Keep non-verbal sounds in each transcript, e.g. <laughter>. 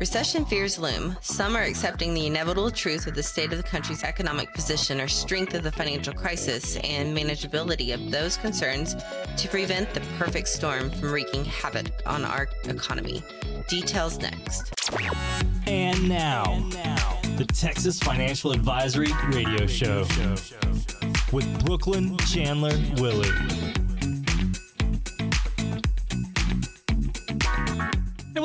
Recession fears loom. Some are accepting the inevitable truth of the state of the country's economic position or strength of the financial crisis and manageability of those concerns to prevent the perfect storm from wreaking havoc on our economy. Details next. And now, the Texas Financial Advisory Radio Show with Brooklynn Chandler Willy.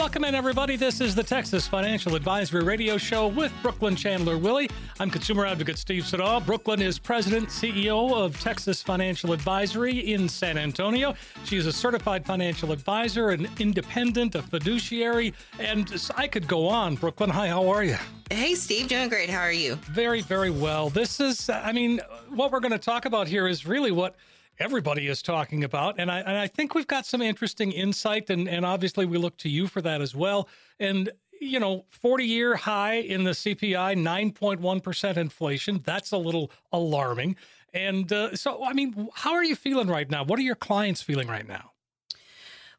Welcome in, everybody. This is the Texas Financial Advisory Radio Show with Brooklynn Chandler Willy. I'm consumer advocate Steve Siddall. Brooklynn is president, CEO of Texas Financial Advisory in San Antonio. She is a certified financial advisor, an independent, a fiduciary, and I could go on. Brooklynn, hi, how are you? Hey, Steve, doing great. How are you? Very, very well. This is, I mean, what we're going to talk about here is really what everybody is talking about. And I, and I think we've got some interesting insight, and, and obviously we look to you for that as well. And, you know, 40 year high in the CPI, 9.1% inflation. That's a little alarming. And uh, so, I mean, how are you feeling right now? What are your clients feeling right now?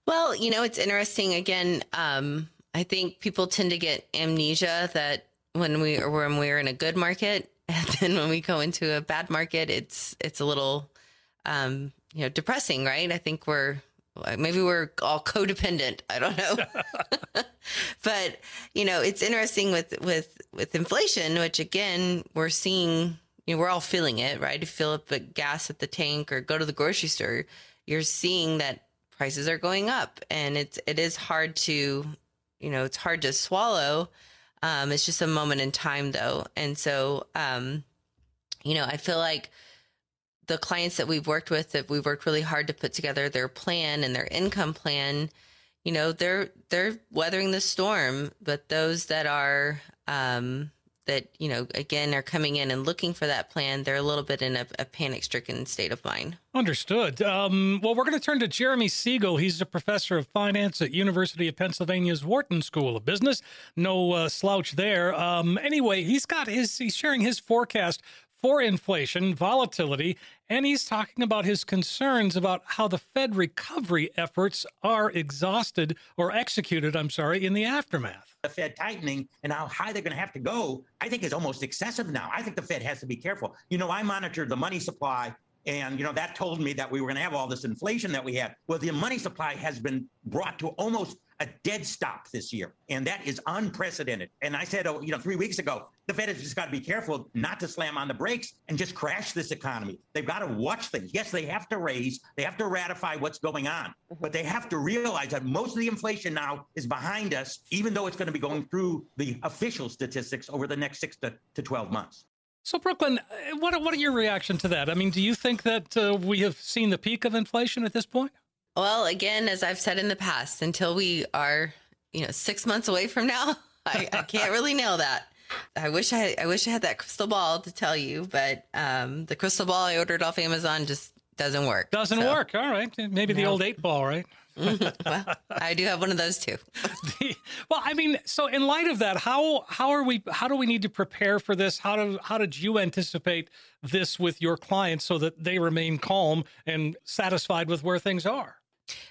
Well, you know, it's interesting. Again, um, I think people tend to get amnesia that when we when we're in a good market, <laughs> and then when we go into a bad market, it's it's a little um, you know, depressing, right? I think we're maybe we're all codependent. I don't know. <laughs> but, you know, it's interesting with with with inflation, which again, we're seeing, you know, we're all feeling it, right? To fill up the gas at the tank or go to the grocery store, you're seeing that prices are going up and it's it is hard to, you know, it's hard to swallow. Um, it's just a moment in time though. And so um, you know, I feel like the clients that we've worked with that we've worked really hard to put together their plan and their income plan you know they're they're weathering the storm but those that are um, that you know again are coming in and looking for that plan they're a little bit in a, a panic stricken state of mind. Understood. Um, well we're going to turn to jeremy siegel. He's a professor of finance at university of pennsylvania's wharton school of business. No uh, slouch there. Um, anyway he's got his he's sharing his forecast for inflation, volatility, and he's talking about his concerns about how the Fed recovery efforts are exhausted or executed, I'm sorry, in the aftermath. The Fed tightening and how high they're going to have to go, I think is almost excessive now. I think the Fed has to be careful. You know, I monitor the money supply and, you know, that told me that we were going to have all this inflation that we had. Well, the money supply has been brought to almost a dead stop this year. And that is unprecedented. And I said, oh, you know, three weeks ago, the Fed has just got to be careful not to slam on the brakes and just crash this economy. They've got to watch things. Yes, they have to raise, they have to ratify what's going on, mm-hmm. but they have to realize that most of the inflation now is behind us, even though it's going to be going through the official statistics over the next six to, to 12 months. So, Brooklynn, what, what are your reaction to that? I mean, do you think that uh, we have seen the peak of inflation at this point? Well, again, as I've said in the past, until we are, you know, six months away from now, <laughs> I, I can't really nail that. I wish I had, I wish I had that crystal ball to tell you, but um, the crystal ball I ordered off Amazon just doesn't work. Doesn't so. work. All right, maybe the old eight ball, right? well, I do have one of those too. <laughs> well, I mean, so in light of that, how how are we? How do we need to prepare for this? How do how did you anticipate this with your clients so that they remain calm and satisfied with where things are?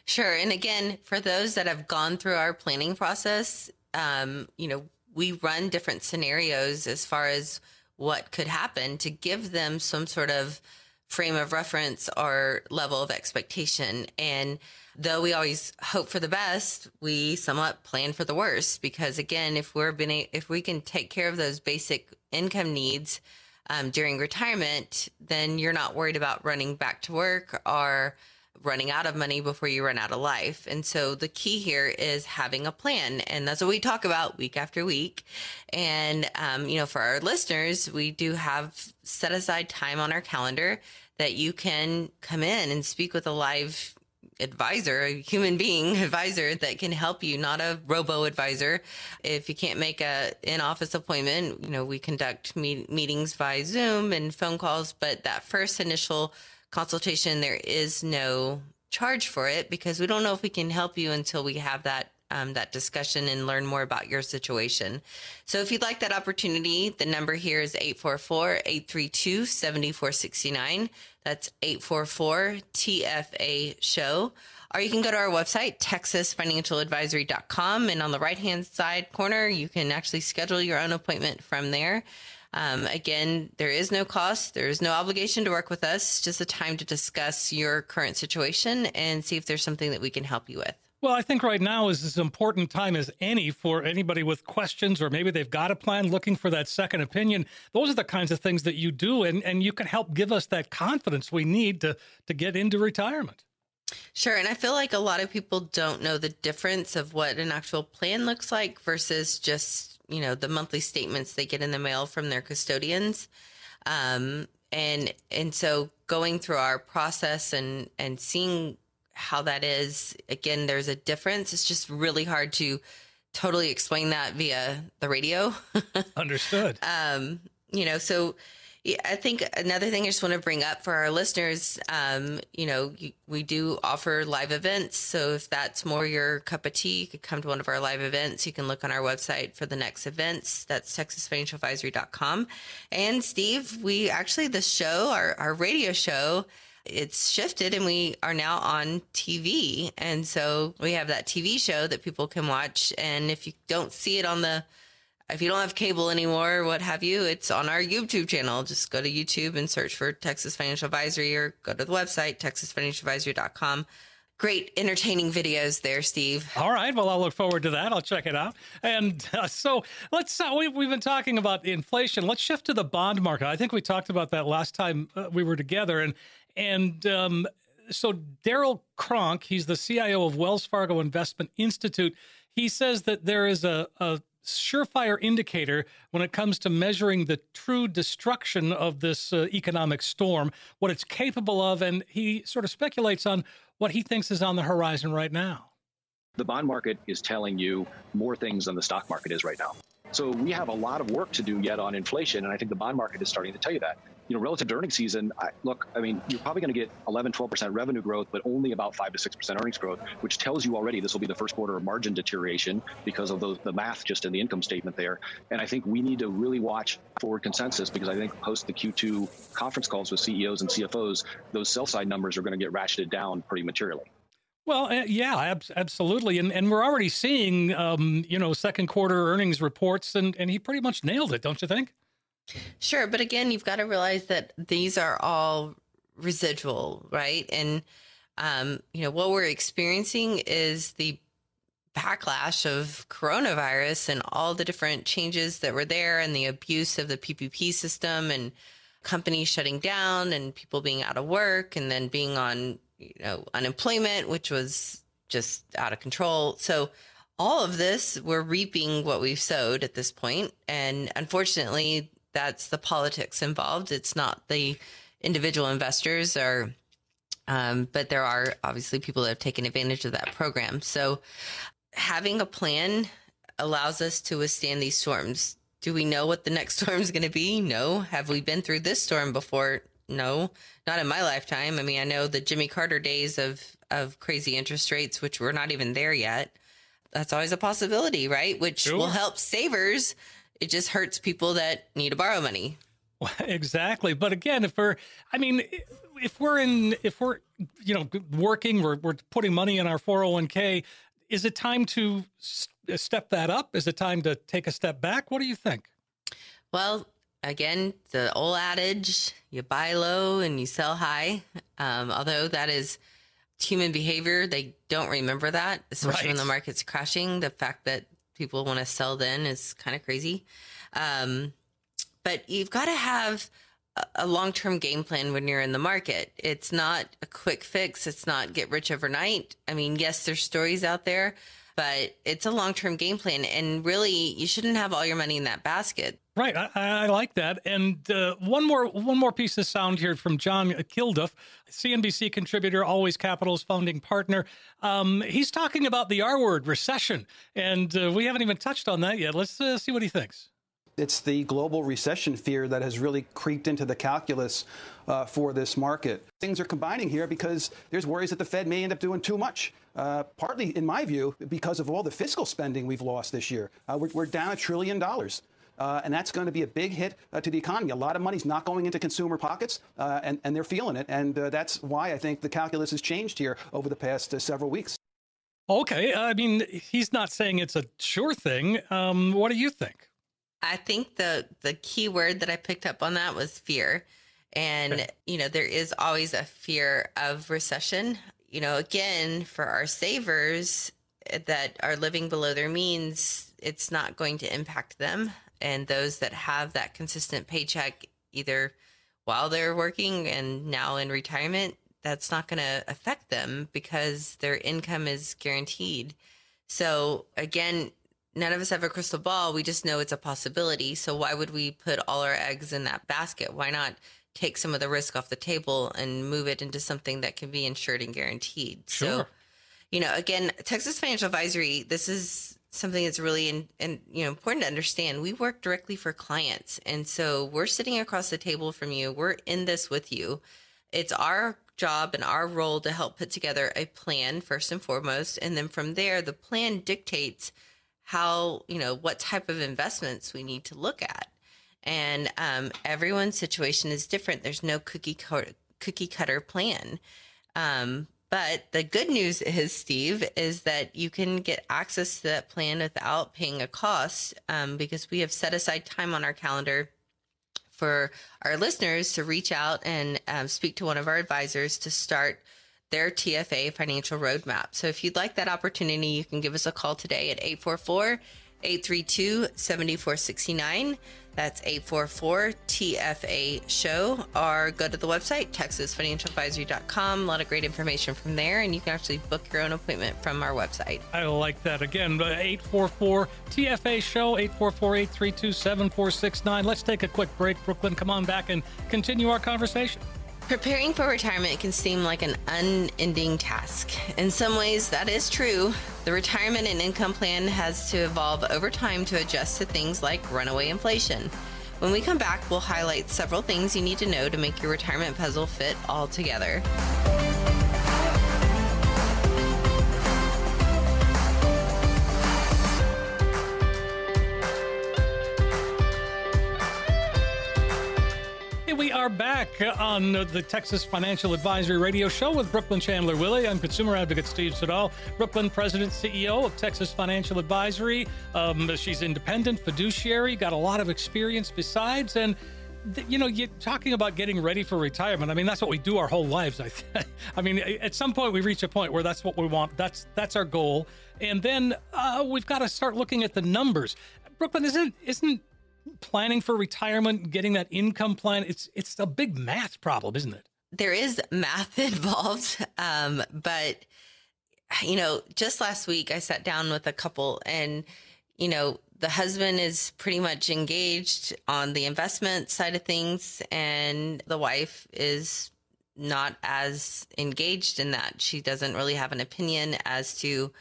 Sure. And again, for those that have gone through our planning process, um, you know, we run different scenarios as far as what could happen to give them some sort of frame of reference or level of expectation. And though we always hope for the best, we somewhat plan for the worst because again, if we're been if we can take care of those basic income needs um, during retirement, then you're not worried about running back to work or running out of money before you run out of life. And so the key here is having a plan. And that's what we talk about week after week. And, um, you know, for our listeners, we do have set aside time on our calendar that you can come in and speak with a live advisor, a human being <laughs> advisor that can help you, not a robo advisor. If you can't make a in-office appointment, you know, we conduct meet- meetings via Zoom and phone calls, but that first initial consultation, there is no charge for it because we don't know if we can help you until we have that um, that discussion and learn more about your situation. So if you'd like that opportunity, the number here is 844-832-7469. That's 844-TFA show. Or you can go to our website, texasfinancialadvisory.com. And on the right hand side corner, you can actually schedule your own appointment from there. Um, again, there is no cost. There is no obligation to work with us. It's just a time to discuss your current situation and see if there's something that we can help you with. Well, I think right now is as important time as any for anybody with questions, or maybe they've got a plan looking for that second opinion. Those are the kinds of things that you do, and, and you can help give us that confidence we need to to get into retirement. Sure. And I feel like a lot of people don't know the difference of what an actual plan looks like versus just, you know, the monthly statements they get in the mail from their custodians. Um, and and so going through our process and and seeing how that is, again, there's a difference. It's just really hard to totally explain that via the radio. <laughs> Understood. um, you know, so I think another thing I just want to bring up for our listeners, um, you know, we do offer live events. So if that's more your cup of tea, you could come to one of our live events. You can look on our website for the next events. That's texasfinancialadvisory.com. And Steve, we actually, the show, our, our radio show, it's shifted and we are now on TV. And so we have that TV show that people can watch. And if you don't see it on the if you don't have cable anymore, what have you, it's on our YouTube channel. Just go to YouTube and search for Texas Financial Advisory or go to the website, texasfinancialadvisory.com. Great entertaining videos there, Steve. All right. Well, I'll look forward to that. I'll check it out. And uh, so let's, uh, we, we've been talking about inflation. Let's shift to the bond market. I think we talked about that last time uh, we were together. And, and, um, so Darrell Cronk, he's the CIO of Wells Fargo Investment Institute. He says that there is a, a surefire indicator when it comes to measuring the true destruction of this uh, economic storm, what it's capable of, and he sort of speculates on what he thinks is on the horizon right now. The bond market is telling you more things than the stock market is right now. So we have a lot of work to do yet on inflation, and I think the bond market is starting to tell you that you know, relative to earnings season, I, look, I mean, you're probably going to get 11, 12% revenue growth, but only about 5 to 6% earnings growth, which tells you already this will be the first quarter of margin deterioration because of the, the math just in the income statement there. And I think we need to really watch forward consensus because I think post the Q2 conference calls with CEOs and CFOs, those sell side numbers are going to get ratcheted down pretty materially. Well, uh, yeah, ab- absolutely, and and we're already seeing, um, you know, second quarter earnings reports, and and he pretty much nailed it, don't you think? Sure, but again, you've got to realize that these are all residual, right? And um, you know what we're experiencing is the backlash of coronavirus and all the different changes that were there, and the abuse of the PPP system, and companies shutting down, and people being out of work, and then being on you know unemployment, which was just out of control. So all of this, we're reaping what we've sowed at this point, and unfortunately, that's the politics involved. It's not the individual investors or um, but there are obviously people that have taken advantage of that program. So having a plan allows us to withstand these storms. Do we know what the next <laughs> storm is going to be? No. Have we been through this storm before? No, not in my lifetime. I mean, I know the Jimmy Carter days of of crazy interest rates, which we're not even there yet. That's always a possibility, right? Which sure. will help savers it just hurts people that need to borrow money. <laughs> exactly. But again, if we're, I mean, if we're in, if we're, you know, working, we're, we're putting money in our 401k, is it time to step that up? Is it time to take a step back? What do you think? Well, again, the old adage you buy low and you sell high. Um, although that is human behavior, they don't remember that, especially right. when the market's crashing. The fact that people want to sell then is kind of crazy. Um, but you've got to have a long term game plan when you're in the market. It's not a quick fix, it's not get rich overnight. I mean, yes, there's stories out there, but it's a long term game plan. And really, you shouldn't have all your money in that basket. Right, I, I like that. And uh, one more one more piece of sound here from John Kilduff, CNBC contributor, Always Capital's founding partner. Um, he's talking about the R word, recession, and uh, we haven't even touched on that yet. Let's uh, see what he thinks. It's the global recession fear that has really creeped into the calculus uh, for this market. Things are combining here because there's worries that the Fed may end up doing too much. Uh, partly, in my view, because of all the fiscal spending we've lost this year. Uh, we're, we're down a trillion dollars. uh, and that's going to be a big hit uh, to the economy. A lot of money's not going into consumer pockets, uh, and, and they're feeling it. And that's why I think the calculus has changed here over the past several weeks. Okay. I mean, he's not saying it's a sure thing. Um, what do you think? I think the the key word that I picked up on that was fear. And okay. you know, there is always a fear of recession. You know, again, for our savers eh, that are living below their means, it's not going to impact them. And those that have that consistent paycheck either while they're working and now in retirement, that's not going to affect them because their income is guaranteed. So again, none of us have a crystal ball. We just know it's a possibility. So why would we put all our eggs in that basket? Why not take some of the risk off the table and move it into something that can be insured and guaranteed? Sure. So, you know, again, Texas Financial Advisory, this is something that's really in, and you know important to understand. We work directly for clients, and so we're sitting across the table from you. We're in this with you. It's our job and our role to help put together a plan first and foremost, and then from there, the plan dictates how, you know, what type of investments we need to look at. And um, everyone's situation is different. There's no cookie cutter, cookie cutter plan. Um, but the good news <laughs> is, Steve, is that you can get access to that plan without paying a cost um, because we have set aside time on our calendar for our listeners to reach out and um, speak to one of our advisors to start their TFA financial roadmap. So if you'd like that opportunity, you can give us a call today at 844 832 7469. That's 844 TFA show or go to the website, texasfinancialadvisory.com. A lot of great information from there, and you can actually book your own appointment from our website. I like that. Again, 844 TFA show, 844 832 7469. Let's take a quick break. Brooklynn, come on back and continue our conversation. Preparing for retirement can seem like an unending task. In some ways, that is true. The retirement and income plan has to evolve over time to adjust to things like runaway inflation. When we come back, we'll highlight several things you need to know to make your retirement puzzle fit all together. Back on the Texas Financial Advisory Radio Show with Brooklynn Chandler Willy. I'm consumer advocate Steve Siddall, Brooklynn President, CEO of Texas Financial Advisory. Um, she's independent, fiduciary, got a lot of experience besides, and you know, you're talking about getting ready for retirement. I mean, that's what we do our whole lives. I, th- <laughs> I mean, at some point we reach a point where that's what we want. That's that's our goal, and then uh, we've got to start looking at the numbers. Brooklynn, isn't isn't planning for retirement, getting that income plan, it's it's a big math problem, isn't it? There is math <laughs> involved, um, but you know, just last week I sat down with a couple, and you know, the husband is pretty much engaged on the investment side of things, and the wife is not as engaged in that. She doesn't really have an opinion as to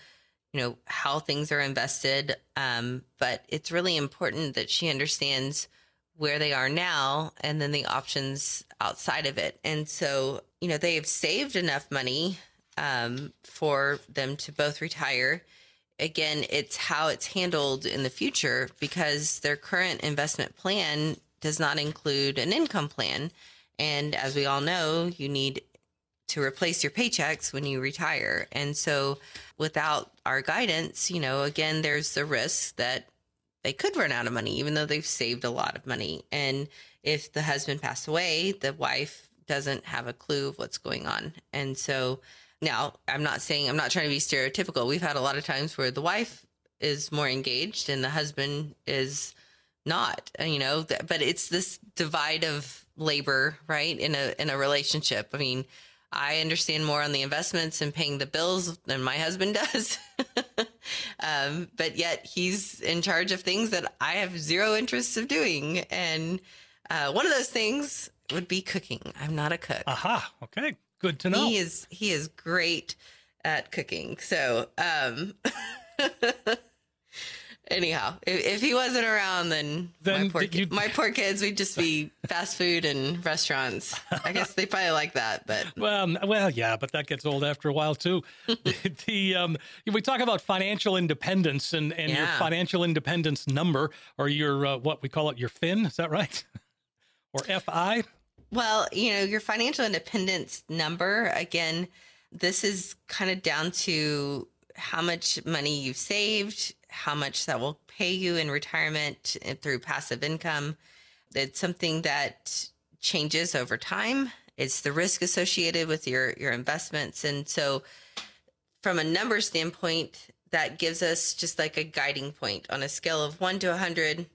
you know how things are invested um, but it's really important that she understands where they are now and then the options outside of it. And so you know they have saved enough money um, for them to both retire. Again it's how it's handled in the future because their current investment plan does not include an income plan. And as we all know you need to replace your paychecks when you retire. And so without our guidance, you know, again, there's the risk that they could run out of money, even though they've saved a lot of money. And if the husband passed away, the wife doesn't have a clue of what's going on. And so now I'm not saying, I'm not trying to be stereotypical. We've had a lot of times where the wife is more engaged and the husband is not, you know, but it's this divide of labor, right? In a, in a relationship. I mean, I understand more on the investments and paying the bills than my husband <laughs> does. um, but yet he's in charge of things that I have zero interest of doing. And uh, one of those things would be cooking. I'm not a cook. Aha. Okay. Good to know. He is he is great at cooking. So um <laughs> anyhow, if, if, he wasn't around, then, then my, poor, you... my <laughs> poor kids would just be fast food and restaurants. I guess they probably like that, but <laughs> well, well, yeah, but that gets old after a while too. <laughs> the um, we talk about financial independence and and yeah. your financial independence number or your uh, what we call it your fin. Is that right? or FI? Well, you know, your financial independence number again. This is kind of down to how much money you've saved, how much that will pay you in retirement eh, through passive income. It's something that changes over time. It's the risk associated with your your investments, and so from a number standpoint, that gives us just like a guiding point on a scale of one to a hundred.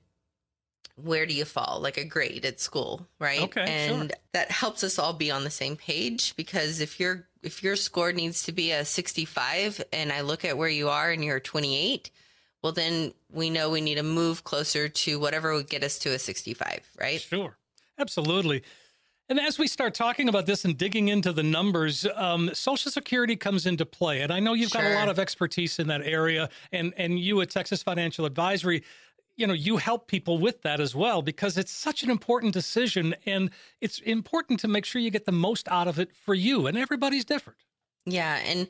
Where do you fall? Like a grade at school, right? Okay, and sure. that helps us all be on the same page because if your if your score needs to be a 65 and I look at where you are and you're 28, well, then we know we need to move closer to whatever would get us to a 65, right? Sure. Absolutely. And as we start talking about this and digging into the numbers, um, Social Security comes into play. And I know you've sure. got a lot of expertise in that area. And, and you at Texas Financial Advisory, you know, you help people with that as well because it's such an important decision. And it's important to make sure you get the most out of it for you. And everybody's different. Yeah. And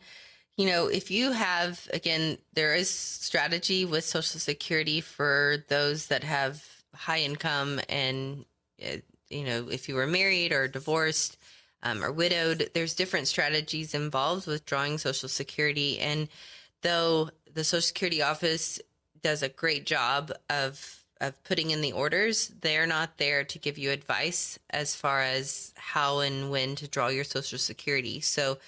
you know, if you have, again, there is strategy with Social Security for those that have high income and, uh, you know, if you were married or divorced um, or widowed, there's different strategies involved with drawing Social Security. And though the Social Security office does a great job of of putting in the orders, they're not there to give you advice as far as how and when to draw your Social Security. So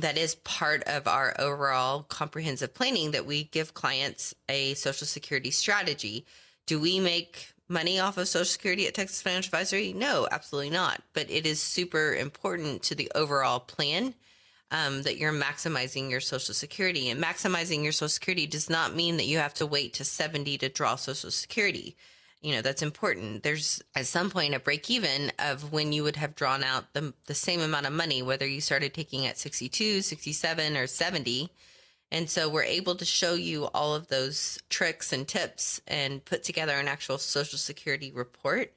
that is part of our overall comprehensive planning that we give clients a social security strategy. Do we make money off of social security at Texas Financial Advisory? No, absolutely not. But it is super important to the overall plan um, that you're maximizing your social security. And maximizing your social security does not mean that you have to wait to 70 to draw social security you know that's important. There's at some point a break even of when you would have drawn out the, the same amount of money whether you started taking at 62 67 or 70 and so we're able to show you all of those tricks and tips and put together an actual social security report.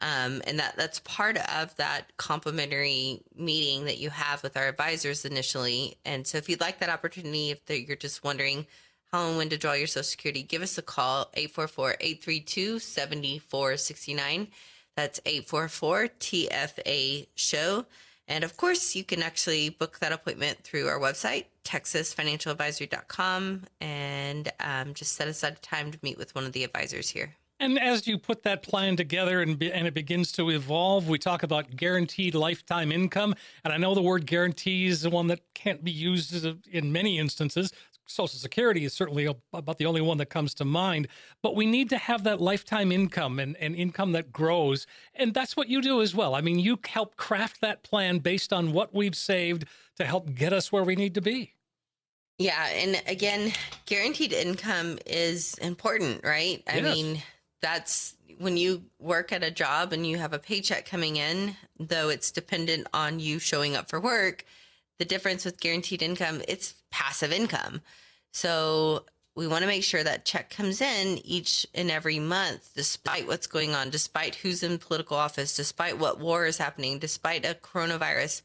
Um, and that that's part of that complimentary meeting that you have with our advisors initially. And so if you'd like that opportunity if you're just wondering how and when to draw your Social Security, give us a call, 844-832-7469. That's 844-TFA-SHOW. And of course, you can actually book that appointment through our website, texasfinancialadvisory.com, and um, just set aside a time to meet with one of the advisors here. And as you put that plan together and, be, and it begins to evolve, we talk about guaranteed lifetime income. And I know the word guarantee is the one that can't be used in many instances. Social Security is certainly about the only one that comes to mind, but we need to have that lifetime income and, and income that grows. And that's what you do as well. I mean, you help craft that plan based on what we've saved to help get us where we need to be. Yeah. And again, guaranteed income is important, right? I yes. mean, that's when you work at a job and you have a paycheck coming in, though it's dependent on you showing up for work the difference with guaranteed income, it's passive income. So we want to make sure that check comes in each and every month, despite what's going on, despite who's in political office, despite what war is happening, despite a coronavirus,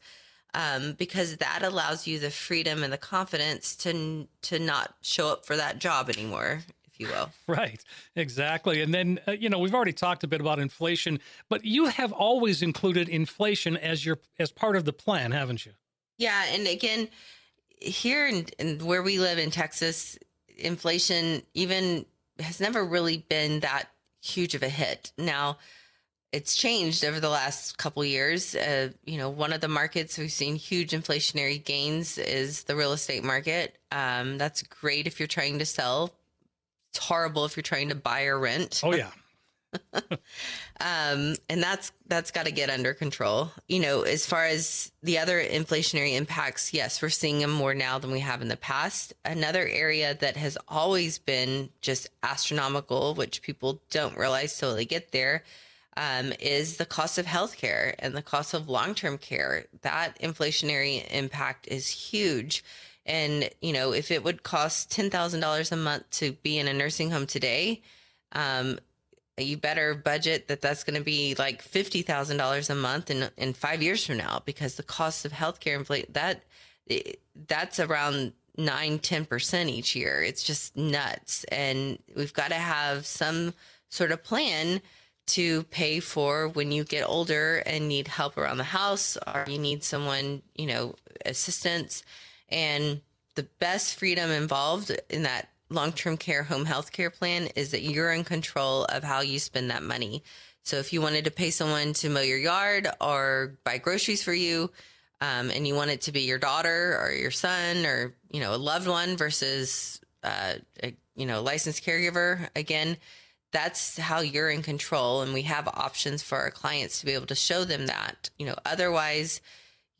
um, because that allows you the freedom and the confidence to to not show up for that job anymore. if You will. <laughs> Right, exactly. And then, uh, you know, we've already talked a bit about inflation, but you have always included inflation as your as part of the plan, haven't you? Yeah, and again, here in where we live in Texas, inflation even has never really been that huge of a hit. Now, it's changed over the last couple years. Uh, you know, one of the markets we've seen huge inflationary gains is the real estate market. Um, that's great if you're trying to sell. It's horrible if you're trying to buy or rent. Oh yeah. <laughs> um, and that's that's got to get under control. You know, as far as the other inflationary impacts, yes, we're seeing them more now than we have in the past. Another area that has always been just astronomical, which people don't realize till they get there, um, is the cost of healthcare and the cost of long term care. That inflationary impact is huge. And, you know, if it would cost $10,000 a month to be in a nursing home today, um, you better budget that that's going to be like $50,000 a month in, in five years from now because the cost of healthcare inflate that that's around nine, 10% each year. It's just nuts. And we've got to have some sort of plan to pay for when you get older and need help around the house or you need someone, you know, assistance. And the best freedom involved in that long term care home health care plan is that you're in control of how you spend that money. So if you wanted to pay someone to mow your yard or buy groceries for you, um, and you want it to be your daughter or your son or you know a loved one versus uh, a you know a licensed caregiver, again, that's how you're in control, and we have options for our clients to be able to show them that. You know, otherwise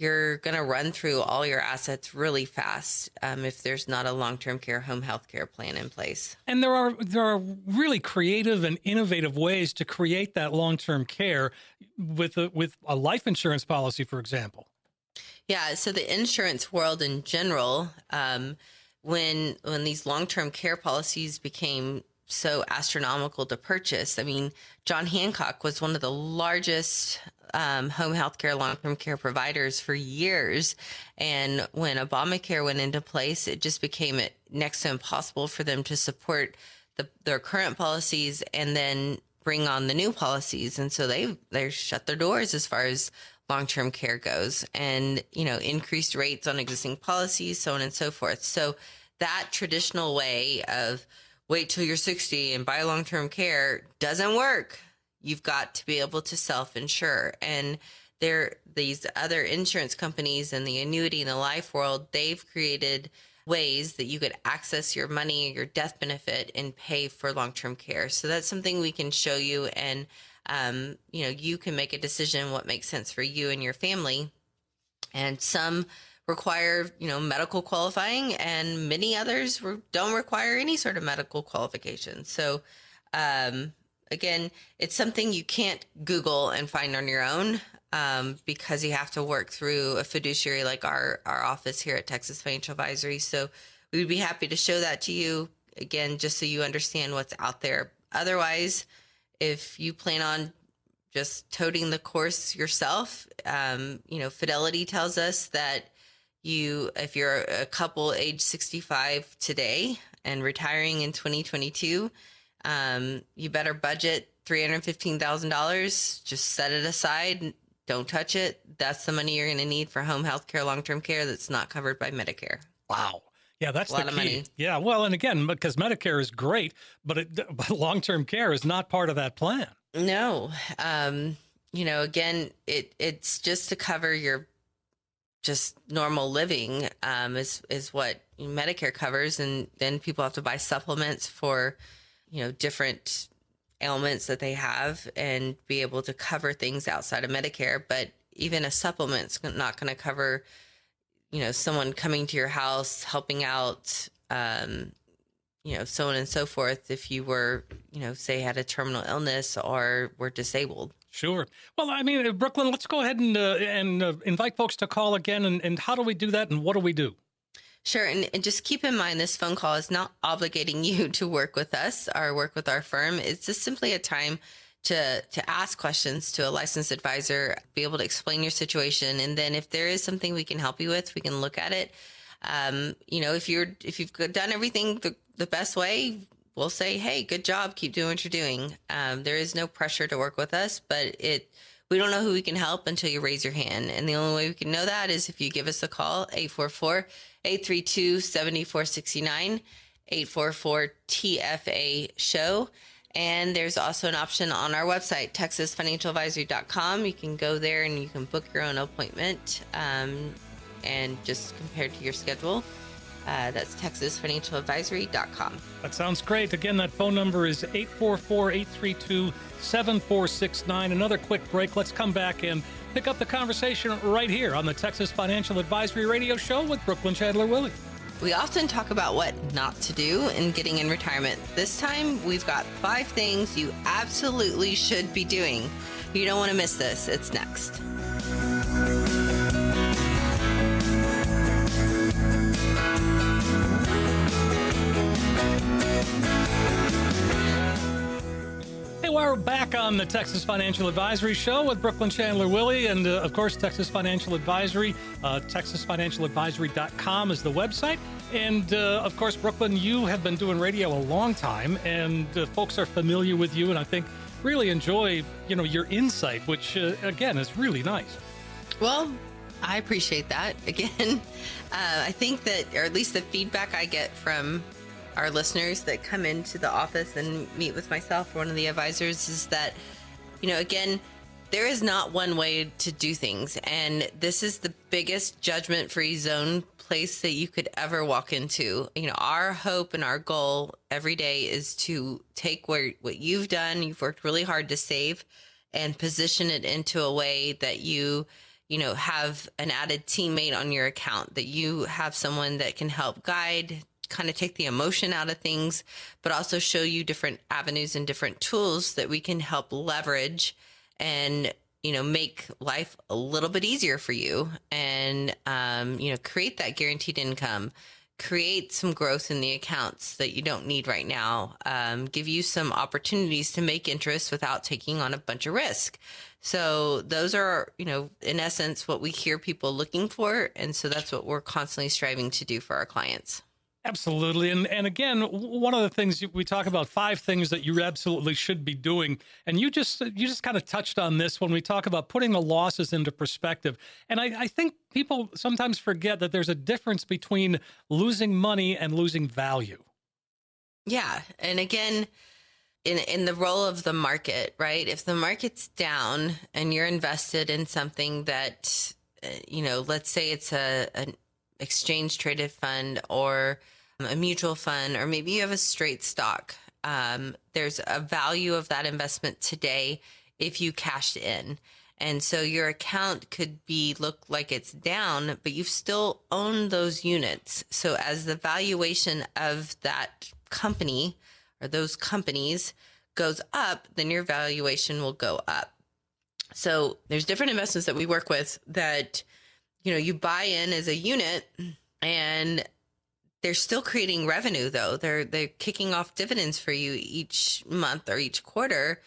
you're going to run through all your assets really fast um, if there's not a long-term care home health care plan in place. And there are there are really creative and innovative ways to create that long-term care with a, with a life insurance policy, for example. Yeah, so the insurance world in general, um, when when these long-term care policies became so astronomical to purchase, I mean, John Hancock was one of the largest um, home health care, long term care providers for years. And when Obamacare went into place, it just became next to impossible for them to support the, their current policies and then bring on the new policies. And so they they shut their doors as far as long term care goes, and you know increased rates on existing policies, so on and so forth. So that traditional way of wait till you're 60 and buy long term care doesn't work you've got to be able to self insure. And there, these other insurance companies and the annuity and the life world, they've created ways that you could access your money, your death benefit, and pay for long term care. So that's something we can show you, and um, you know, you can make a decision what makes sense for you and your family. And some require, you know, medical qualifying, and many others don't require any sort of medical qualification. So, um, again, it's something you can't Google and find on your own um, because you have to work through a fiduciary like our, our office here at Texas Financial Advisory. So we would be happy to show that to you again, just so you understand what's out there. Otherwise, if you plan on just toting the course yourself, um, you know, Fidelity tells us that you, if you're a couple age 65 today and retiring in 2022, um, you better budget $315,000. Just set it aside. Don't touch it. That's the money you're going to need for home health care, long term care that's not covered by Medicare. Wow. Yeah, that's a lot the key. Yeah, well, and again, because Medicare is great, but, it, <laughs> but long-term care is not part of that plan. No, um, you know, again, it it's just to cover your just normal living um, is is what Medicare covers, and then people have to buy supplements for you know, different ailments that they have and be able to cover things outside of Medicare. But even a supplement's not going to cover, you know, someone coming to your house, helping out, um, you know, so on and so forth. If you were, you know, say had a terminal illness or were disabled. Sure. Well, I mean, Brooklynn, let's go ahead and uh, and uh, invite folks to call again. And, and how do we do that? And what do we do? Sure. And, and, just keep in mind this phone call is not obligating <laughs> you to work with us or work with our firm. It's just simply a time to to ask questions to a licensed advisor, be able to explain your situation, and then if there is something we can help you with, we can look at it. Um, you know, if you're if you've done everything the, the best way, we'll say, hey, good job, keep doing what you're doing. Um, there is no pressure to work with us, but it we don't know who we can help until you raise your hand. And the only way we can know that is if you give us a call, 844 832 7469, 844 TFA show. And there's also an option on our website, texasfinancialadvisory.com. You can go there and you can book your own appointment um, and just compare to your schedule. Uh, that's texasfinancialadvisory.com. That sounds great. Again, that phone number is 844 832 7469. Another quick break. Let's come back and pick up the conversation right here on the Texas Financial Advisory Radio Show with Brooklynn Chandler Willy. We often talk about what not to do in getting in retirement. This time, we've got five things you absolutely should be doing. You don't want to miss this. It's next. Are back on the Texas Financial Advisory Show with Brooklynn Chandler Willy and, uh, of course, Texas Financial Advisory. Uh, TexasFinancialAdvisory.com is the website. And, uh, of course, Brooklynn, you have been doing radio a long time, and uh, folks are familiar with you, and I think really enjoy, you know, your insight, which, uh, again, is really nice. Well, I appreciate that. <laughs> Again, uh, I think that, or at least the feedback I get from our listeners that come into the office and meet with myself one of the advisors is that, you know, again, there is not one way to do things. And this is the biggest judgment free zone place that you could ever walk into. You know, our hope and our goal every day is to take where, what you've done, you've worked really hard to save, and position it into a way that you, you know, have an added teammate on your account, that you have someone that can help guide, kind of take the emotion out of things, but also show you different avenues and different tools that we can help leverage and you know make life a little bit easier for you and um, you know create that guaranteed income create some growth in the accounts that you don't need right now um, give you some opportunities to make interest without taking on a bunch of risk. So those are you know in essence what we hear people looking for and so that's what we're constantly striving to do for our clients Absolutely. And and again, one of the things we talk about five things that you absolutely should be doing. And you just you just kind of touched on this when we talk about putting the losses into perspective. And I, I think people sometimes forget that there's a difference between losing money and losing value. Yeah. And again, in in the role of the market, right? If the market's down and you're invested in something that uh, you know, let's say it's a an exchange traded fund or a mutual fund, or maybe you have a straight stock. Um, there's a value of that investment today if you cashed in. And so your account could be look like it's down, but you've still owned those units. So as the valuation of that company or those companies goes up, then your valuation will go up. So there's different investments that we work with that you know, you buy in as a unit and they're still creating revenue though. They're they're kicking off dividends for you each month or each quarter.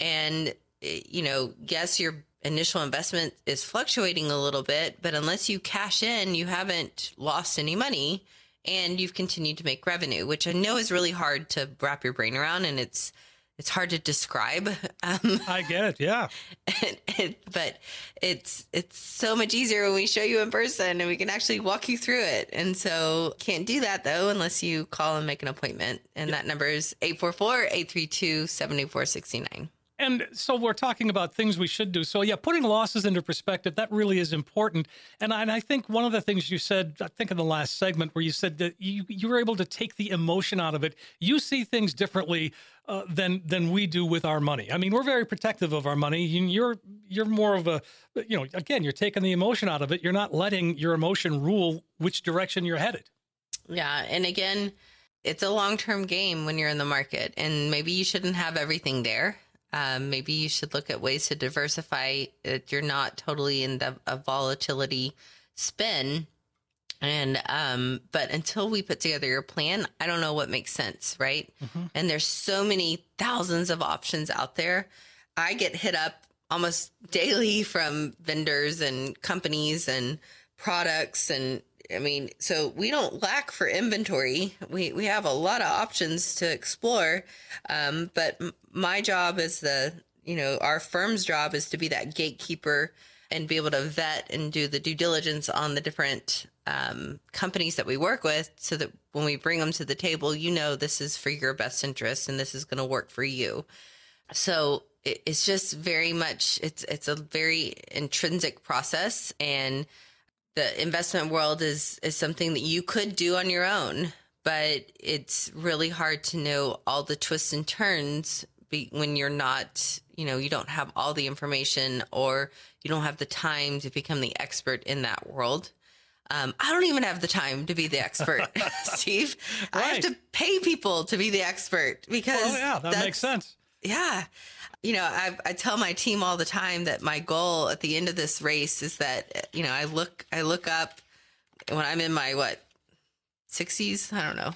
And eh, you know, yes, your initial investment is fluctuating a little bit, but unless you cash in, you haven't lost any money and you've continued to make revenue, which I know is really hard to wrap your brain around and it's it's hard to describe. <laughs> Um, I get it, yeah. <laughs> It, but it's it's so much easier when we show you in person and we can actually walk you through it. And so can't do that though unless you call and make an appointment. And that number is 844-832-7469. And so we're talking about things we should do. So yeah, putting losses into perspective that really is important. And I, and I, think one of the things you said, I think in the last segment, where you said that you you were able to take the emotion out of it. You see things differently uh, than than we do with our money. I mean, we're very protective of our money. You're you're more of a you know again, you're taking the emotion out of it. You're not letting your emotion rule which direction you're headed. Yeah, and again, it's a long term game when you're in the market, and maybe you shouldn't have everything there um, maybe you should look at ways to diversify that you're not totally in the a volatility spin. And um, but until we put together your plan, I don't know what makes sense, right? Mm-hmm. And there's so many thousands of options out there. I get hit up almost daily from vendors and companies and products and I mean, so we don't lack for inventory. We we have a lot of options to explore. Um, but my job is the you know our firm's job is to be that gatekeeper and be able to vet and do the due diligence on the different um, companies that we work with, so that when we bring them to the table, you know this is for your best interest and this is going to work for you. So it, it's just very much it's it's a very intrinsic process and the investment world is is something that you could do on your own, but it's really hard to know all the twists and turns be, when you're not, you know, you don't have all the information or you don't have the time to become the expert in that world. Um, I don't even have the time to be the expert, <laughs> <laughs> Steve. Right. I have to pay people to be the expert because well, yeah, that makes sense. Yeah you know, I, I tell my team all the time that my goal at the end of this race is that, you know, I look, I look up when I'm in my what, 60s? I don't know.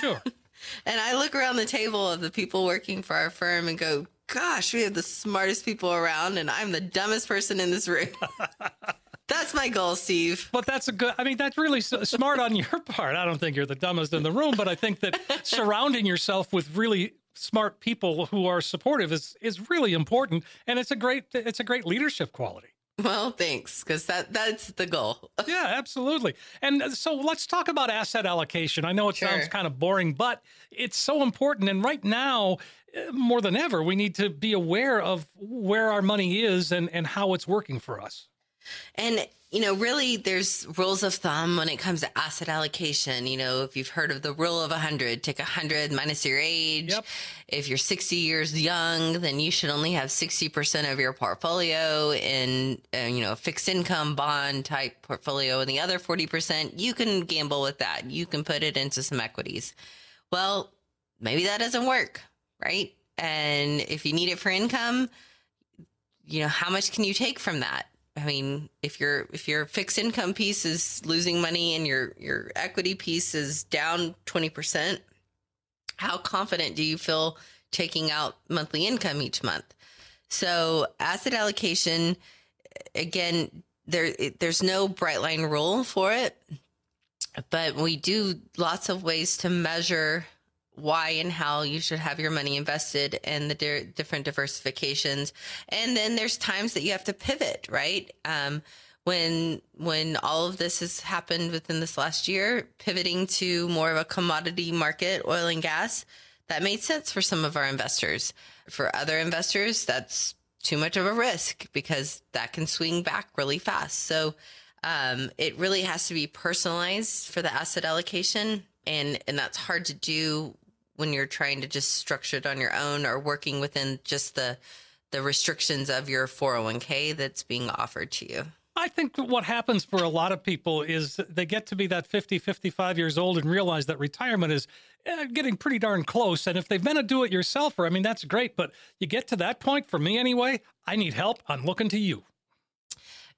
Sure. <laughs> and I look around the table of the people working for our firm and go, gosh, we have the smartest people around, and I'm the dumbest person in this room. <laughs> That's my goal, Steve. But that's a good, I mean, that's really smart on your <laughs> part. I don't think you're the dumbest in the room, but I think that surrounding yourself with really smart people who are supportive is, is really important. And it's a great, it's a great leadership quality. Well, thanks, because that that's the goal. <laughs> Yeah, absolutely. And uh, so let's talk about asset allocation. I know it sounds kind of boring, but it's so important. And right now, uh, more than ever, we need to be aware of where our money is and, and how it's working for us. And, you know, really there's rules of thumb when it comes to asset allocation. You know, if you've heard of the rule of 100, take 100 minus your age. Yep. If you're 60 years young, then you should only have 60% of your portfolio in, uh, you know, a fixed income bond type portfolio. And the other 40%, you can gamble with that. You can put it into some equities. Well, maybe that doesn't work, right? And if you need it for income, you know, how much can you take from that? I mean, if your if your fixed income piece is losing money and your your equity piece is down 20%, how confident do you feel taking out monthly income each month? So, asset allocation again, there there's no bright line rule for it, but we do lots of ways to measure why and how you should have your money invested and the di- different diversifications. And then there's times that you have to pivot, right? Um, when when all of this has happened within this last year, pivoting to more of a commodity market, oil and gas, that made sense for some of our investors. For other investors, that's too much of a risk because that can swing back really fast. So um, it really has to be personalized for the asset allocation, and and that's hard to do when you're trying to just structure it on your own or working within just the the restrictions of your 401k that's being offered to you. I think what happens for a lot of people is they get to be that 50, 55 years old and realize that retirement is eh, getting pretty darn close. And if they've been a do it yourselfer, I mean, that's great. But you get to that point, for me anyway, I need help. I'm looking to you.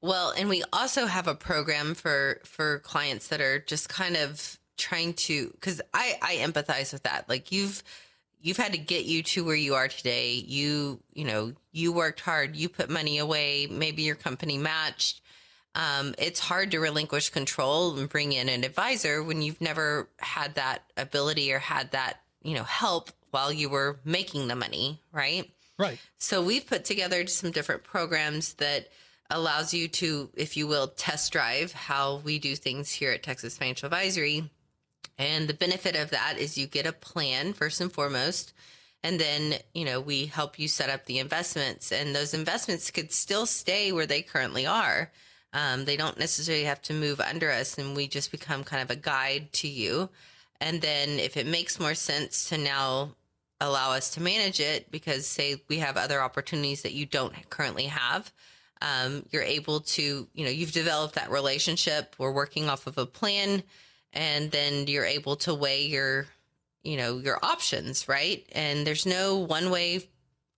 Well, and we also have a program for for clients that are just kind of trying to cuz I I empathize with that. Like you've you've had to get you to where you are today. You, you know, you worked hard, you put money away, maybe your company matched. Um, it's hard to relinquish control and bring in an advisor when you've never had that ability or had that, you know, help while you were making the money, right? Right. So we've put together some different programs that allows you to, if you will, test drive how we do things here at Texas Financial Advisory. And the benefit of that is you get a plan first and foremost. And then, you know, we help you set up the investments and those investments could still stay where they currently are. Um, they don't necessarily have to move under us and we just become kind of a guide to you. And then if it makes more sense to now allow us to manage it because say we have other opportunities that you don't currently have um, you're able to you know you've developed that relationship we're working off of a plan and then you're able to weigh your you know your options right and there's no one way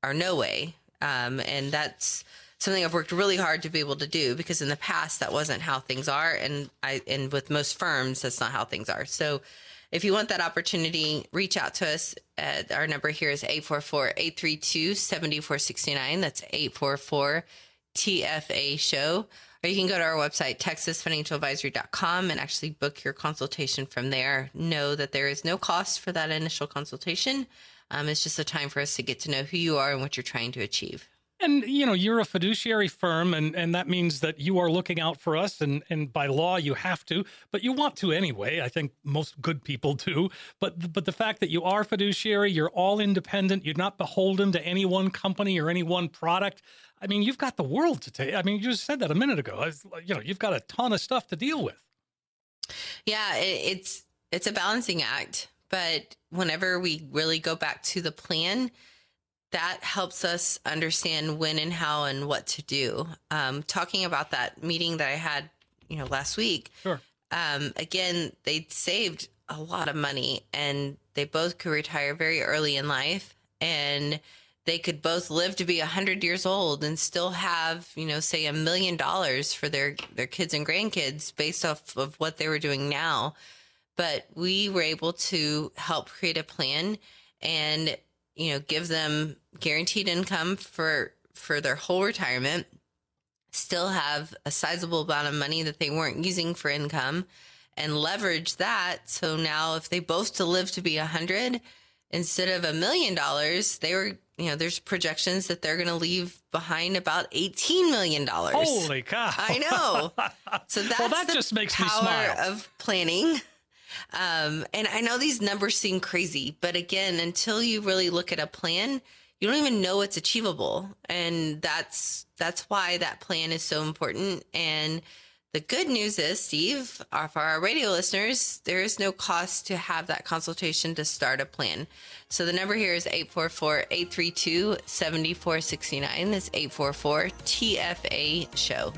or no way um, and that's something i've worked really hard to be able to do because in the past that wasn't how things are and i and with most firms that's not how things are so if you want that opportunity, reach out to us. At, our number here is 844-832-7469. That's 844 TFA show. Or you can go to our website, texasfinancialadvisory.com and actually book your consultation from there. Know that there is no cost for that initial consultation. Um, it's just a time for us to get to know who you are and what you're trying to achieve. And you know, you're a fiduciary firm, and, and that means that you are looking out for us, and, and by law you have to, but you want to anyway. I think most good people do. But but the fact that you are fiduciary, you're all independent, you're not beholden to any one company or any one product. I mean, you've got the world to take. I mean, you just said that a minute ago. I- You know, you've got a ton of stuff to deal with. Yeah, it's it's a balancing act, but whenever we really go back to the plan, that helps us understand when and how and what to do. Um, talking about that meeting that I had, you know, last week. Sure. Um, again, they saved a lot of money, and they both could retire very early in life, and they could both live to be 100 years old and still have you know say a million dollars for their their kids and grandkids based off of what they were doing now but we were able to help create a plan and you know, give them guaranteed income for for their whole retirement, still have a sizable amount of money that they weren't using for income and leverage that. So now if they both to live to be a hundred instead of a million dollars, they were, you know, there's projections that they're going to leave behind about $18 million. Holy cow. I know. <laughs> So that's well, that the just makes me power smile. of planning. Um, and I know these numbers seem crazy, but again, until you really look at a plan, you don't even know it's achievable. And that's, that's why that plan is so important. And the good news is, Steve, uh, for our radio listeners, there is no cost to have that consultation to start a plan. So the number here is 844 832 7469. That's 844 TFA show.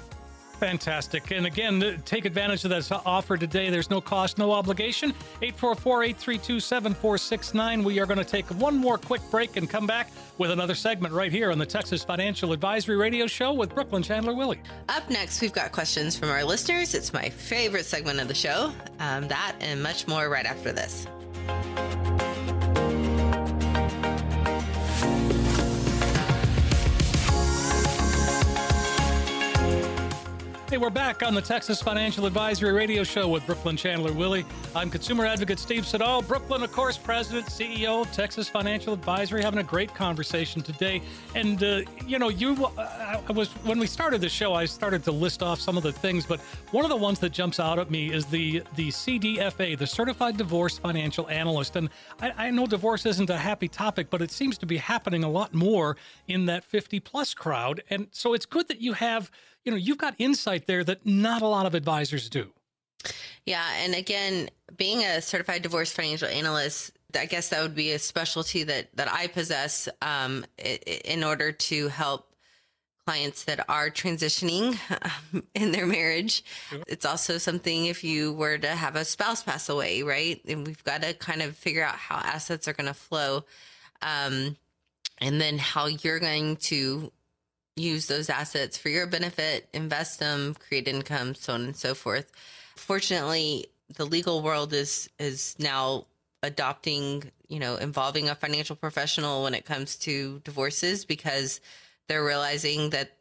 Fantastic. And again, take advantage of that offer today. There's no cost, no obligation. 844 832 7469. We are going to take one more quick break and come back with another segment right here on the Texas Financial Advisory Radio Show with Brooklynn Chandler Willy. Up next, we've got questions from our listeners. It's my favorite segment of the show. Um, that and much more right after this. Hey, we're back on the Texas Financial Advisory Radio Show with Brooklynn Chandler Willy. I'm consumer advocate Steve Siddall. Brooklynn, of course, president, CEO of Texas Financial Advisory, having a great conversation today. And, uh, you know, you, uh, I was, when we started the show, I started to list off some of the things, but one of the ones that jumps out at me is the, the CDFA, the Certified Divorce Financial Analyst. And I, I know divorce isn't a happy topic, but it seems to be happening a lot more in that 50 plus crowd. And so it's good that you have you know, you've got insight there that not a lot of advisors do. Yeah. And again, being a certified divorce financial analyst, I guess that would be a specialty that, that I possess um, in order to help clients that are transitioning <laughs> in their marriage. Sure. It's also something if you were to have a spouse pass away, right? And we've got to kind of figure out how assets are going to flow. Um, and then how you're going to use those assets for your benefit, invest them, create income, so on and so forth. Fortunately, the legal world is is now adopting, you know, involving a financial professional when it comes to divorces because they're realizing that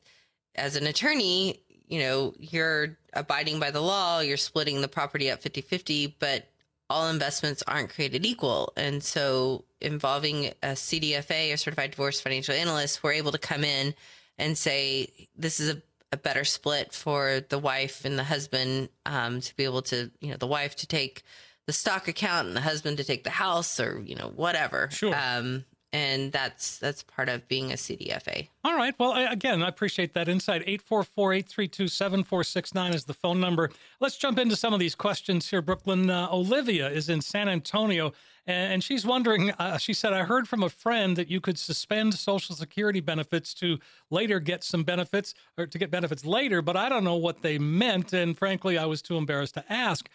as an attorney, you know, you're abiding by the law, you're splitting the property up 50-50, but all investments aren't created equal. And so involving a CDFA, a certified divorce financial analyst, we're able to come in and say this is a, a better split for the wife and the husband um, to be able to, you know, the wife to take the stock account and the husband to take the house or you know whatever. Sure. Um, and that's that's part of being a CDFA. All right. Well, again, I appreciate that insight. 844-832-7469 is the phone number. Let's jump into some of these questions here. Brooklynn uh, Olivia is in San Antonio, and she's wondering. Uh, she said, "I heard from a friend that you could suspend Social Security benefits to later get some benefits, or to get benefits later, but I don't know what they meant, and frankly, I was too embarrassed to ask."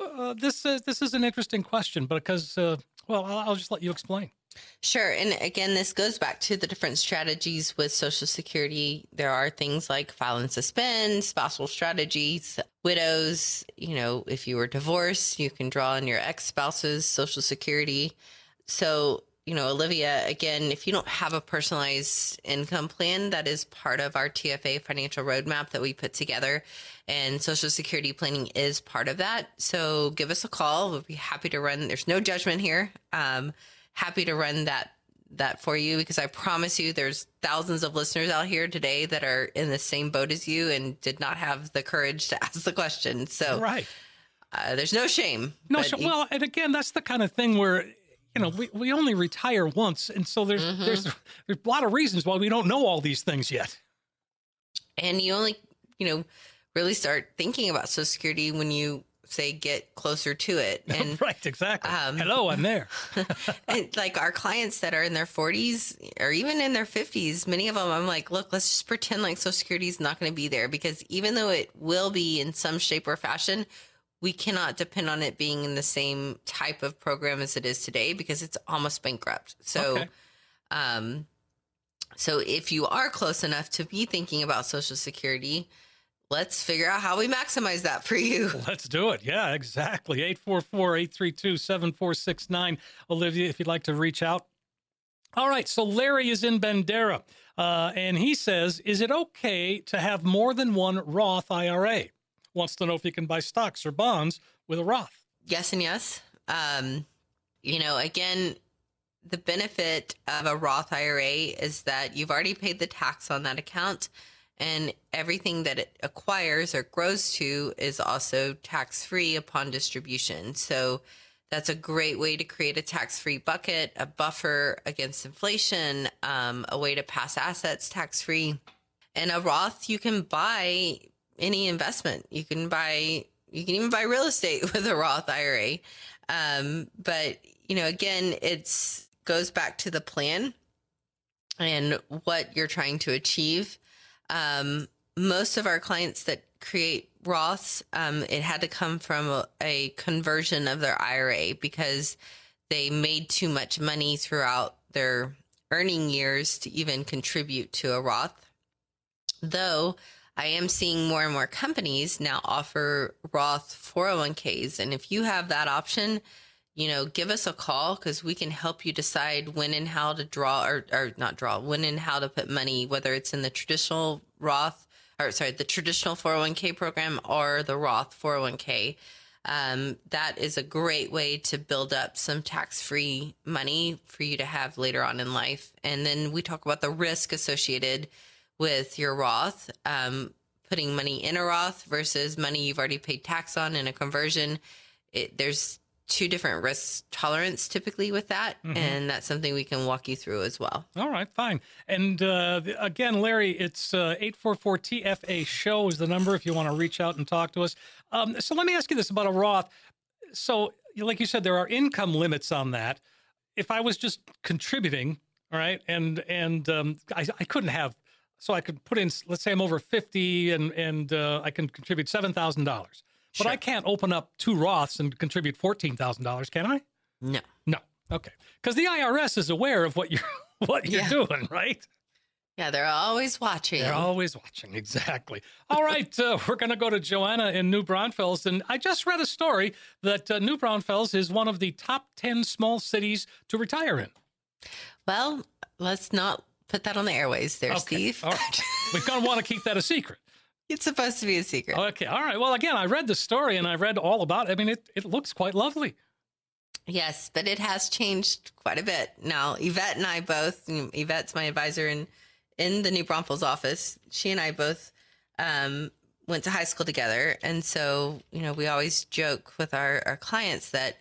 Uh, this is this is an interesting question because, uh, well, I'll, I'll just let you explain. Sure. And again, this goes back to the different strategies with Social Security. There are things like file and suspend, spousal strategies, widows. You know, if you were divorced, you can draw on your ex spouse's Social Security. So, you know, Olivia, again, if you don't have a personalized income plan, that is part of our TFA financial roadmap that we put together. And Social Security planning is part of that. So give us a call. We'll be happy to run. There's no judgment here. Um, happy to run that that for you because I promise you there's thousands of listeners out here today that are in the same boat as you and did not have the courage to <laughs> ask the question. So right. Uh, there's no shame. No, sh- well, and again, that's the kind of thing where you know we, we only retire once, and so there's mm-hmm. there's there's a lot of reasons why we don't know all these things yet. And you only you know really start thinking about Social Security when you say get closer to it. <laughs> And right, exactly. Um, Hello, I'm there. <laughs> and like our clients that are in their 40s or even in their 50s, many of them, I'm like, look, let's just pretend like Social Security is not going to be there because even though it will be in some shape or fashion, we cannot depend on it being in the same type of program as it is today because it's almost bankrupt. So, okay. um, so if you are close enough to be thinking about Social Security, let's figure out how we maximize that for you. <laughs> Let's do it. Yeah, exactly. 844 832 7469. Olivia, if you'd like to reach out, All right. So Larry is in Bandera, uh, and he says, "Is it okay to have more than one Roth IRA?" Wants to know if you can buy stocks or bonds with a Roth. Yes and yes. Um, you know, again, the benefit of a Roth IRA is that you've already paid the tax on that account, and everything that it acquires or grows to is also tax free upon distribution. So that's a great way to create a tax free bucket, a buffer against inflation, um, a way to pass assets tax free. And a Roth, you can buy any investment. You can buy, you can even buy real estate <laughs> with a Roth IRA. Um, but you know, again, it's goes back to the plan and what you're trying to achieve. Um, most of our clients that create Roths, um, it had to come from a, a, conversion of their IRA because they made too much money throughout their earning years to even contribute to a Roth. Though I am seeing more and more companies now offer Roth 401ks. And if you have that option, you know, give us a call because we can help you decide when and how to draw or, or not draw, when and how to put money, whether it's in the traditional Roth or sorry, the traditional 401k program or the Roth 401k. Um, that is a great way to build up some tax free money for you to have later on in life. And then we talk about the risk associated with your Roth, um, putting money in a Roth versus money you've already paid tax on in a conversion. It, there's two different risk tolerance typically with that mm-hmm. and that's something we can walk you through as well. All right fine. And uh, again larry it's uh, 844 tfa show is the number if you want to reach out and talk to us. Um, so let me ask you this about a roth. So like you said there are income limits on that. If i was just contributing all right and and um, I, I couldn't have so i could put in let's say i'm over 50 and and uh, i can contribute $7000 but I can't open up two Roths and contribute fourteen thousand dollars, can I? No. No. Okay. Because the IRS is aware of what you're <laughs> what you're yeah. doing, right? Yeah, they're always watching. They're always watching, exactly. All right, uh, we're going to go to Joanna in New Braunfels. And I just read a story that uh, New Braunfels is one of the top 10 small cities to retire in. Well, let's not put that on the airways there, okay. Steve. All right. <laughs> We're going to want to keep that a secret. It's supposed to be a secret. Okay. All right. Well, again, I read the story and I read all about it. I mean, it, it looks quite lovely. Yes, but it has changed quite a bit. Now, Yvette and I both, Yvette's my advisor in, in the New Braunfels office. She and I both um, went to high school together. And so, you know, we always joke with our, our clients that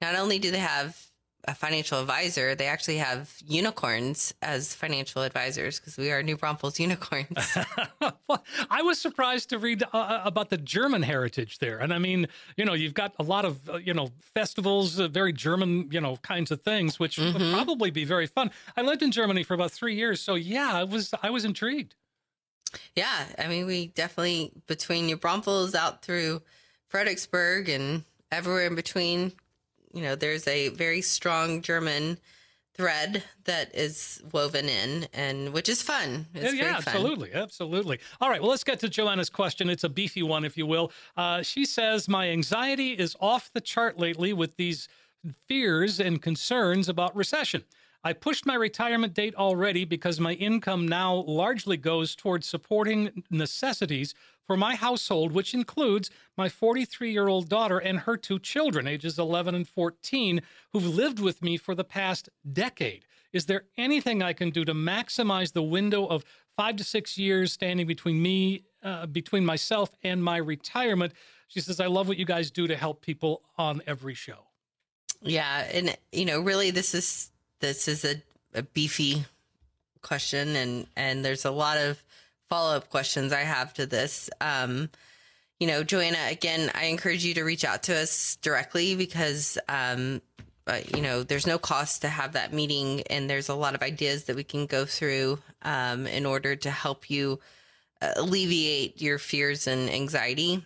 not only do they have a financial advisor, they actually have unicorns as financial advisors because we are New Braunfels unicorns. well, <laughs> <laughs> I was surprised to read uh, uh, about the German heritage there, and I mean, you know, you've got a lot of uh, you know festivals, uh, very German, you know, kinds of things, which mm-hmm. would probably be very fun. I lived in Germany for about three years, so yeah, I was I was intrigued. Yeah, I mean, we definitely between New Braunfels out through Fredericksburg and everywhere in between you know, there's a very strong German thread that is woven in and which is fun. It's yeah, fun. absolutely. Absolutely. All right. Well, let's get to Joanna's question. It's a beefy one, if you will. Uh, she says, My anxiety is off the chart lately with these fears and concerns about recession. I pushed my retirement date already because my income now largely goes towards supporting necessities for my household, which includes my 43 year old daughter and her two children, ages 11 and 14, who've lived with me for the past decade. Is there anything I can do to maximize the window of five to six years standing between me, uh, between myself and my retirement? She says, I love what you guys do to help people on every show. Yeah. And, you know, really, this is this is a, a beefy question and and there's a lot of follow-up questions I have to this. Um, you know, Joanna, again, I encourage you to reach out to us directly because um, uh, you know, there's no cost to have that meeting, and there's a lot of ideas that we can go through um, in order to help you uh, alleviate your fears and anxiety,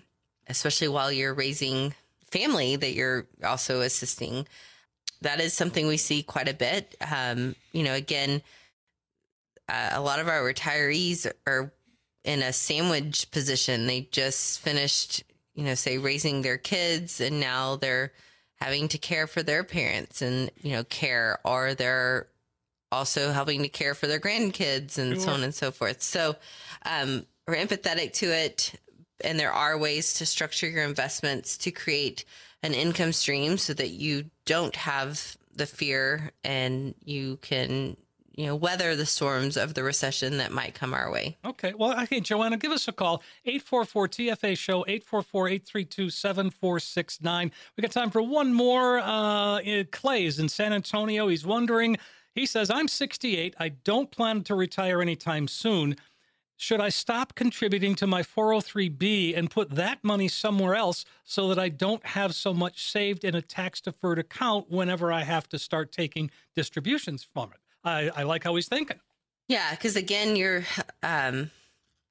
especially while you're raising family that you're also assisting that is something we see quite a bit. Um, you know, again, uh, a lot of our retirees are in a sandwich position. They just finished, you know, say raising their kids and now they're having to care for their parents and, you know, care or they're also helping to care for their grandkids and so on and so forth. So um, we're empathetic to it. And there are ways to structure your investments to create an income stream so that you don't have the fear and you can you know weather the storms of the recession that might come our way. Okay well okay joanna give us a call 844 tfa show 844-832-7469 we got time for one more uh clay is in san antonio. He's wondering he says i'm 68 i don't plan to retire anytime soon. Should I stop contributing to my 403b and put that money somewhere else so that I don't have so much saved in a tax deferred account whenever I have to start taking distributions from it? I, I like how he's thinking. Yeah, because again, you're um,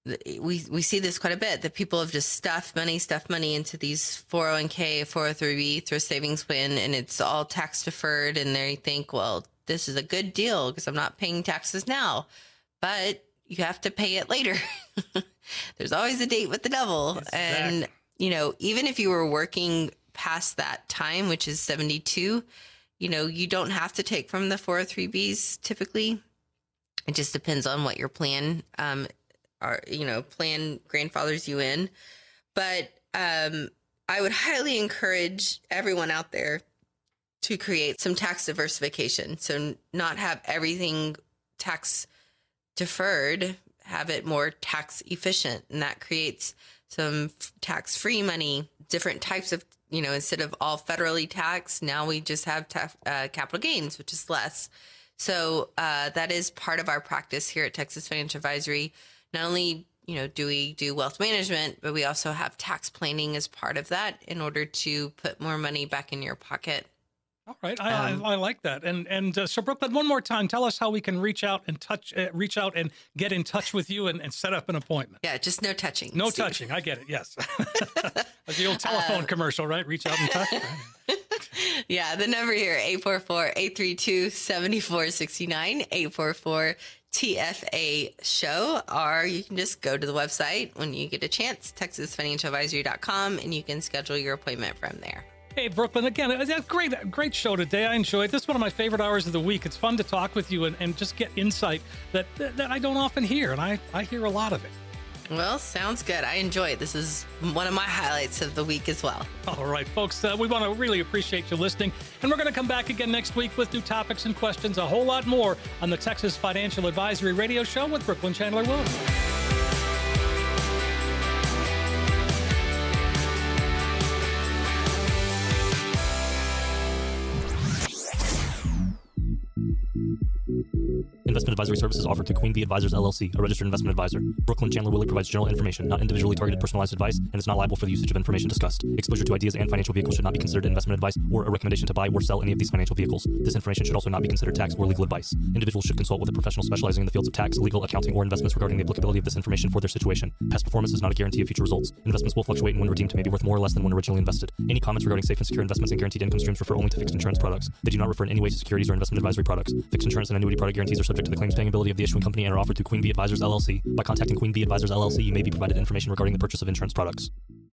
we we see this quite a bit that people have just stuffed money, stuffed money into these 401k, 403b through savings plan, and it's all tax deferred, and they think, well, this is a good deal because I'm not paying taxes now, but you have to pay it later. <laughs> There's always a date with the devil. Exactly. And, you know, even if you were working past that time, which is 72, you know, you don't have to take from the 403Bs typically. It just depends on what your plan, um, are, you know, plan grandfathers you in. But um, I would highly encourage everyone out there to create some tax diversification. So, not have everything tax deferred, have it more tax efficient. And that creates some tax free money, different types of, you know, instead of all federally taxed, now we just have uh, capital gains, which is less. So uh, that is part of our practice here at Texas Financial Advisory. Not only you know do we do wealth management, but we also have tax planning as part of that in order to put more money back in your pocket all right, I, um, I, I, like that. And and uh, so Brooklynn, one more time, tell us how we can reach out and touch, uh, reach out and get in touch with you and, and, set up an appointment. Yeah, just no touching. No Steve. touching. I get it. Yes, <laughs> like the old telephone uh, commercial, right? Reach out and touch. <laughs> yeah, the number here 844-832-7469, 844 TFA show, or you can just go to the website when you get a chance, texasfinancialadvisory.com, and you can schedule your appointment from there. Hey, Brooklynn, again, a great, great show today. I enjoyed This is one of my favorite hours of the week. It's fun to talk with you and, and just get insight that, that I don't often hear, and I, I hear a lot of it. Well, sounds good. I enjoy it. This is one of my highlights of the week as well. All right, folks, uh, we want to really appreciate you listening. And we're going to come back again next week with new topics and questions, a whole lot more on the Texas Financial Advisory Radio Show with Brooklynn Chandler Williams. Investment advisory services offered to Queen Bee Advisors LLC, a registered investment advisor. Brooklynn Chandler Willy provides general information, not individually targeted personalized advice, and is not liable for the usage of information discussed. Exposure to ideas and financial vehicles should not be considered investment advice or a recommendation to buy or sell any of these financial vehicles. This information should also not be considered tax or legal advice. Individuals should consult with a professional specializing in the fields of tax, legal, accounting, or investments regarding the applicability of this information for their situation. Past performance is not a guarantee of future results. Investments will fluctuate and when redeemed may be worth more or less than when originally invested. Any comments regarding safe and secure investments and guaranteed income streams refer only to fixed insurance products. They do not refer in any way to securities or investment advisory products. Fixed insurance and annuity product guarantees are subject to the claims paying ability of the issuing company and are offered through Queen Bee Advisors LLC. By contacting Queen Bee Advisors LLC, you may be provided information regarding the purchase of insurance products.